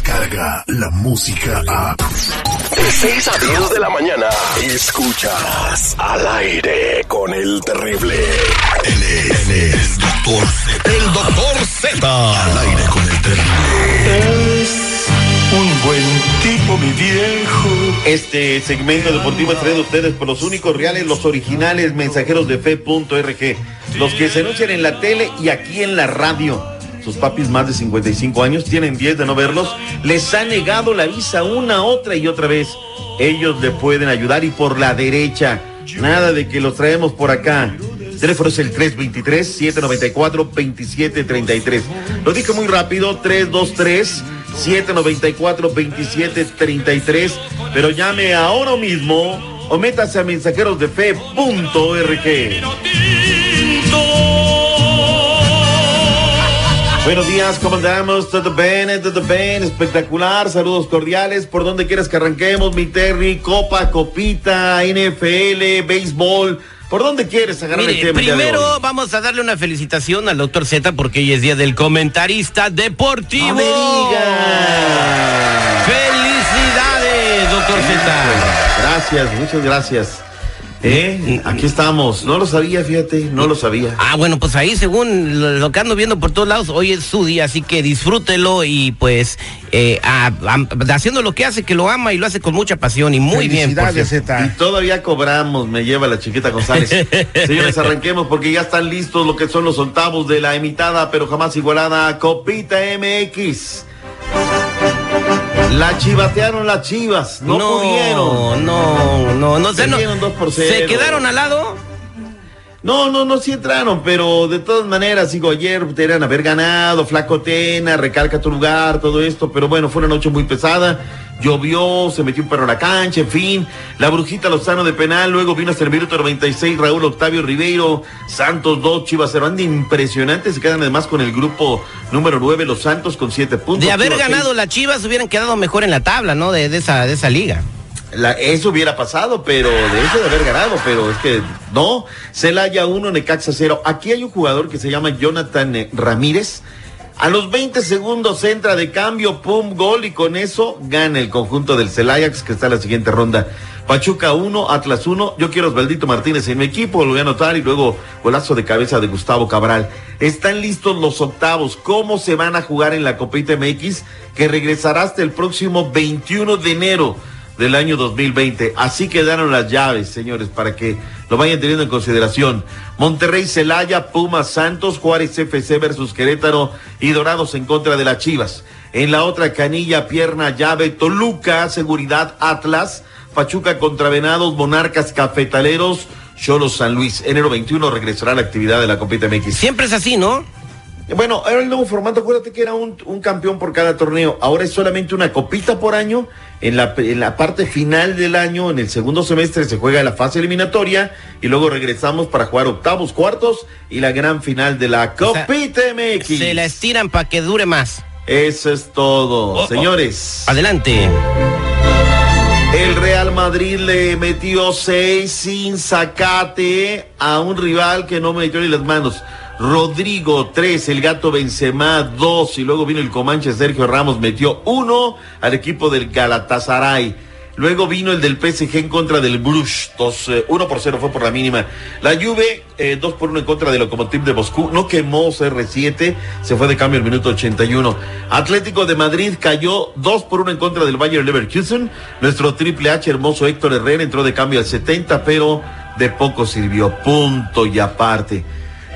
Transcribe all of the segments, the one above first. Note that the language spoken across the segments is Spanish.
llega la música a... De 6 a 10 de la mañana, escuchas al aire con el terrible. Él es, él es Doctor Z. El doctor Z. Al aire con el terrible. Es un buen tipo, mi viejo. Este segmento deportivo es traído a ustedes por los únicos reales, los originales mensajeros de fe.rg, los que se anuncian en la tele y aquí en la radio. Sus papis más de 55 años tienen 10 de no verlos, les ha negado la visa una, otra y otra vez. Ellos le pueden ayudar y por la derecha. Nada de que los traemos por acá. El teléfono es el 323-794-2733. Lo dije muy rápido, 323. 794-2733. Pero llame ahora mismo o métase a mensajerosdefe.org. Buenos días, ¿cómo andamos? ¿Todo bien? ¿Todo bien? Espectacular, saludos cordiales. ¿Por dónde quieres que arranquemos, mi Terry? Copa, copita, NFL, béisbol. ¿Por dónde quieres agarrar Mire, el tema? de primero hoy? vamos a darle una felicitación al doctor Z porque hoy es día del comentarista deportivo. ¡No me digas! ¡Felicidades, doctor Z! Gracias, muchas gracias. ¿Eh? Aquí estamos. No lo sabía, fíjate, no lo sabía. Ah, bueno, pues ahí según lo, que ando viendo por todos lados, hoy es su día, así que disfrútelo y pues eh, a- a- haciendo lo que hace, que lo ama y lo hace con mucha pasión y muy bien. por. Y todavía cobramos, me lleva la chiquita González. Señores, arranquemos porque ya están listos lo que son los octavos de la imitada, pero jamás igualada Copita MX. La chivatearon las chivas, no, pudieron. No, no, no sé, no. ¿Se quedaron al lado? No, no, no, sí entraron, pero de todas maneras, digo, ayer deberían haber ganado, Flaco Tena, recalca tu lugar, todo esto, pero bueno, fue una noche muy pesada, llovió, se metió un perro a la cancha, en fin, la brujita Lozano de penal, luego vino hasta el minuto 96 Raúl Octavio Ribeiro, Santos 2, Chivas 0, anda impresionante, se quedan además con el grupo número 9, los Santos con 7 puntos. De haber Chivas ganado seis. las Chivas hubieran quedado mejor en la tabla, ¿no? De, de esa, de esa liga. La- eso hubiera pasado, pero de eso de haber ganado, pero es que no. Celaya 1, Necaxa 0. Aquí hay un jugador que se llama Jonathan eh, Ramírez. A los 20 segundos entra de cambio, pum, gol y con eso gana el conjunto del Celaya que está en la siguiente ronda. Pachuca 1, Atlas 1. Yo quiero a Osvaldito Martínez en mi equipo, lo voy a anotar y luego golazo de cabeza de Gustavo Cabral. Están listos los octavos. ¿Cómo se van a jugar en la Copita MX? Que regresará hasta el próximo 21 de enero del año 2020. Así quedaron las llaves, señores, para que lo vayan teniendo en consideración. Monterrey, Celaya, Pumas, Santos, Juárez FC versus Querétaro y Dorados en contra de las Chivas. En la otra canilla, pierna, llave, Toluca, Seguridad, Atlas, Pachuca contra Venados, Monarcas, Cafetaleros, Cholos, San Luis. Enero 21 regresará la actividad de la Copita MX. Siempre es así, ¿no? Bueno, era el nuevo formato, acuérdate que era un, un campeón por cada torneo. Ahora es solamente una copita por año. En la, en la parte final del año, en el segundo semestre, se juega la fase eliminatoria y luego regresamos para jugar octavos, cuartos y la gran final de la O sea, Copita MX. Se la estiran para que dure más. Eso es todo, Oh, oh. señores. Adelante. El Real Madrid le metió seis sin sacate a un rival que no metió ni las manos. Rodrigo, tres, el gato Benzema, dos, y luego vino el Comanche Sergio Ramos, metió uno al equipo del Galatasaray. Luego vino el del PSG en contra del Bruges, dos, eh, uno por cero fue por la mínima. La Juve, eh, dos por uno en contra del Lokomotiv de Moscú, no quemó CR7, se fue de cambio el minuto 81. Atlético de Madrid cayó dos por uno en contra del Bayern Leverkusen. Nuestro triple H hermoso Héctor Herrera entró de cambio al 70, pero de poco sirvió, punto y aparte.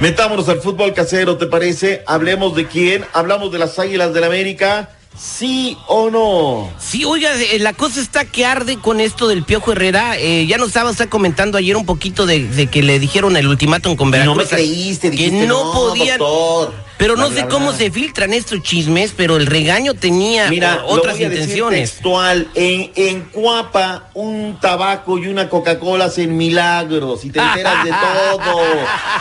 Metámonos al fútbol casero, ¿te parece? Hablemos de quién, hablamos de las Águilas del América, sí o no. Sí, oiga, eh, la cosa está que arde con esto del Piojo Herrera. Eh, ya nos estaba comentando ayer un poquito de, de que le dijeron el ultimátum con Veracruz. no me creíste, que dijiste, no, podían. doctor". Pero no Bla, sé bla, cómo bla. se filtran estos chismes, pero el regaño tenía Mira, o- otras lo voy a decir intenciones. textual. En, en Cuapa, un tabaco y una Coca-Cola hacen milagros y te enteras de todo.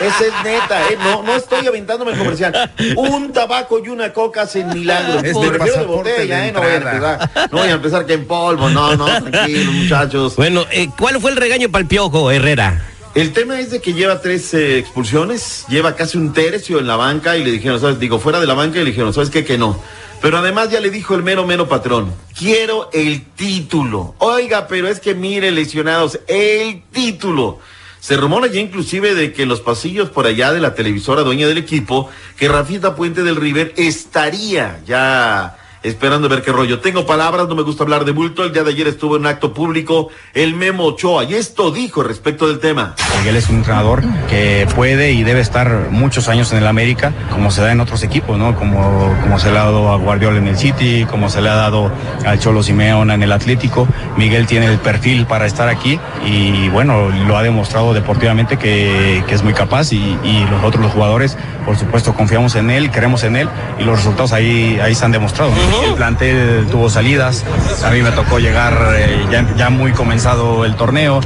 Esa es neta, ¿eh? No, no estoy aventándome el comercial. Un tabaco y una coca hacen milagros. Es de botella, de ¿eh? No voy a empezar, no voy a empezar que en polvo. No, no, tranquilos, muchachos. Bueno, eh, ¿cuál fue el regaño para el Piojo Herrera? El tema es de que lleva tres eh, expulsiones, lleva casi un tercio en la banca y le dijeron, ¿sabes? Digo, fuera de la banca y le dijeron, ¿sabes qué? Que no. Pero además ya le dijo el mero mero patrón, quiero el título. Oiga, pero es que mire, lesionados, el título. Se rumora ya inclusive de que los pasillos por allá de la televisora dueña del equipo, que Rafita Puente del River estaría ya esperando ver qué rollo. Tengo palabras, no me gusta hablar de bulto. El día de ayer estuvo en un acto público el Memo Ochoa y esto dijo respecto del tema. Miguel es un entrenador que puede y debe estar muchos años en el América, como se da en otros equipos, ¿no? Como, como se le ha dado a Guardiola en el City, como se le ha dado al Cholo Simeona en el Atlético. Miguel tiene el perfil para estar aquí y bueno, lo ha demostrado deportivamente que, que es muy capaz y, y nosotros los jugadores, por supuesto, confiamos en él, creemos en él y los resultados ahí, ahí se han demostrado. El plantel tuvo salidas, a mí me tocó llegar eh, ya, ya muy comenzado el torneo.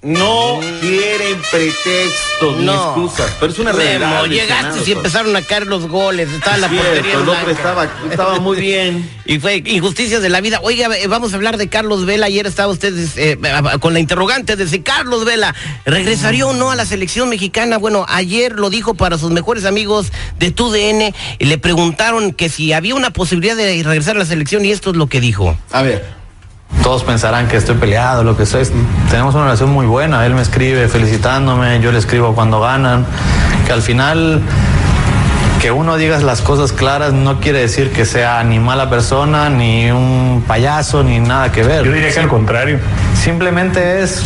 No quieren pretextos ni No. excusas, pero es una Memo, realidad. llegaste y empezaron a caer los goles, estaba la Cierto, portería el otro estaba, estaba muy bien. Y fue injusticias de la vida. Oiga, eh, vamos a hablar de Carlos Vela. Ayer estaba usted eh, con la interrogante de si Carlos Vela regresaría o no a la selección mexicana. Bueno, ayer lo dijo para sus mejores amigos de TUDN. Y le preguntaron que si había una posibilidad de regresar a la selección y esto es lo que dijo. A ver. Todos pensarán que estoy peleado, lo que soy. Tenemos una relación muy buena. Él me escribe felicitándome, yo le escribo cuando ganan. Que al final, que uno diga las cosas claras no quiere decir que sea ni mala persona, ni un payaso, ni nada que ver. Yo diría que al contrario. Simplemente es,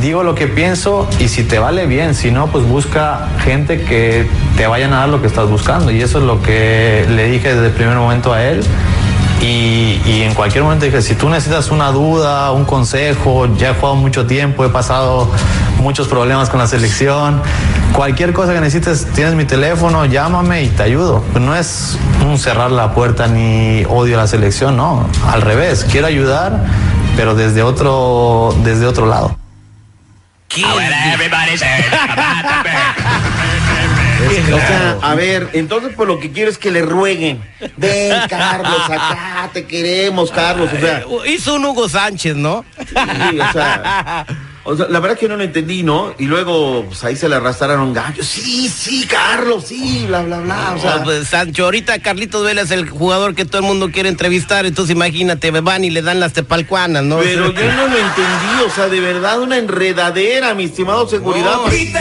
digo lo que pienso y si te vale bien, si no, pues busca gente que te vayan a dar lo que estás buscando. Y eso es lo que le dije desde el primer momento a él. Y, y en cualquier momento dije, si tú necesitas una duda, un consejo, ya he jugado mucho tiempo, he pasado muchos problemas con la selección, cualquier cosa que necesites, tienes mi teléfono, llámame y te ayudo. No es un cerrar la puerta ni odio a la selección, no, al revés, quiero ayudar, pero desde otro, desde otro lado. O sea, a ver, entonces por lo que quiero es que le rueguen. Ven, Carlos, acá te queremos, Carlos. O sea, Hizo un Hugo Sánchez, ¿no? sí, o sea, o sea, la verdad que no lo entendí, ¿no? Y luego, pues ahí se le arrastraron gallos. Sí, sí, Carlos, sí, bla, bla, bla. O sea, No, pues, Sancho, ahorita Carlitos Vela es el jugador que todo el mundo quiere entrevistar, entonces imagínate, van y le dan las tepalcuanas, ¿no? pero yo no lo entendí, o sea, de verdad una enredadera, mi estimado seguridad. No. Pues, señor,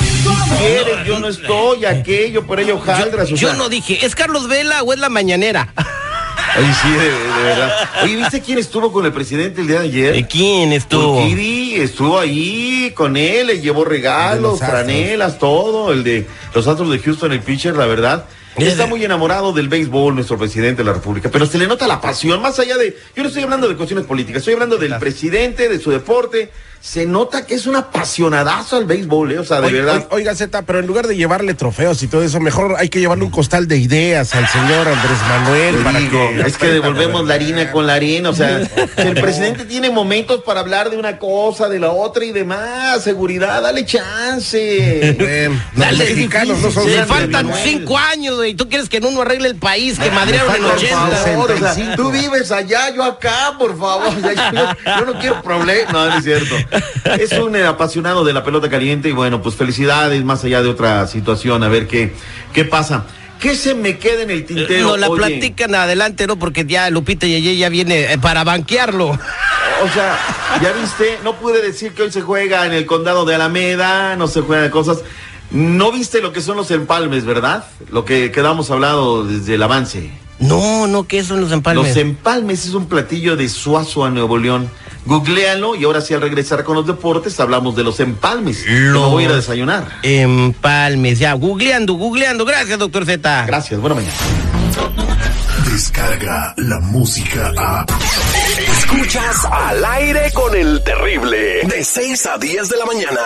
Si quieres, yo no estoy, aquello, por ello, jaldras. o Yo sea. no dije, ¿es Carlos Vela o es la mañanera? Ay, sí, de, de verdad. Oye, ¿viste quién estuvo con el presidente el día de ayer? ¿De quién estuvo? Urquidi estuvo ahí con él, le llevó regalos, franelas, todo. El de los Astros de Houston, el pitcher, la verdad. Está muy enamorado del béisbol, nuestro presidente de la República, pero se le nota la pasión, más allá de. Yo no estoy hablando de cuestiones políticas, estoy hablando del presidente, de su deporte. Se nota que es un apasionadazo al béisbol, ¿eh? O sea, de Oiga, verdad. oiga, Zeta, pero en lugar de llevarle trofeos y todo eso, mejor hay que llevarle un costal de ideas al señor Andrés Manuel para digo, que es que devolvemos la harina con la harina, o sea, si el presidente tiene momentos para hablar de una cosa, de la otra y demás, seguridad, dale chance. Bueno, los Dale, mexicanos no son Le Andrés faltan Manuel. cinco años, güey. ¿Tú quieres que en uno arregle el país que madrearon en Por 80? favor, o sea, 65. tú vives allá, yo acá, por favor. o sea, yo, yo no quiero problemas. No, no es cierto. Es un eh, apasionado de la pelota caliente y bueno, pues felicidades, más allá de otra situación, a ver qué, qué pasa. ¿Qué se me queda en el tintero? No la Oye, platican adelante, ¿no? Porque ya Lupita Yeye ya viene eh, para banquearlo. O sea, ya viste, no pude decir que hoy se juega en el condado de Alameda, no se juegan cosas. No viste lo que son los empalmes, ¿verdad? Lo que quedamos hablado desde el avance. No, no, ¿qué son los empalmes? Los empalmes es un platillo de Suazo a Nuevo León. Googlealo y ahora sí al regresar con los deportes hablamos de los empalmes. me voy a ir a desayunar. Empalmes, ya, googleando, googleando. Gracias, doctor Z. Gracias, buena mañana. Descarga la música a. Escuchas al aire con el terrible. De 6 a 10 de la mañana.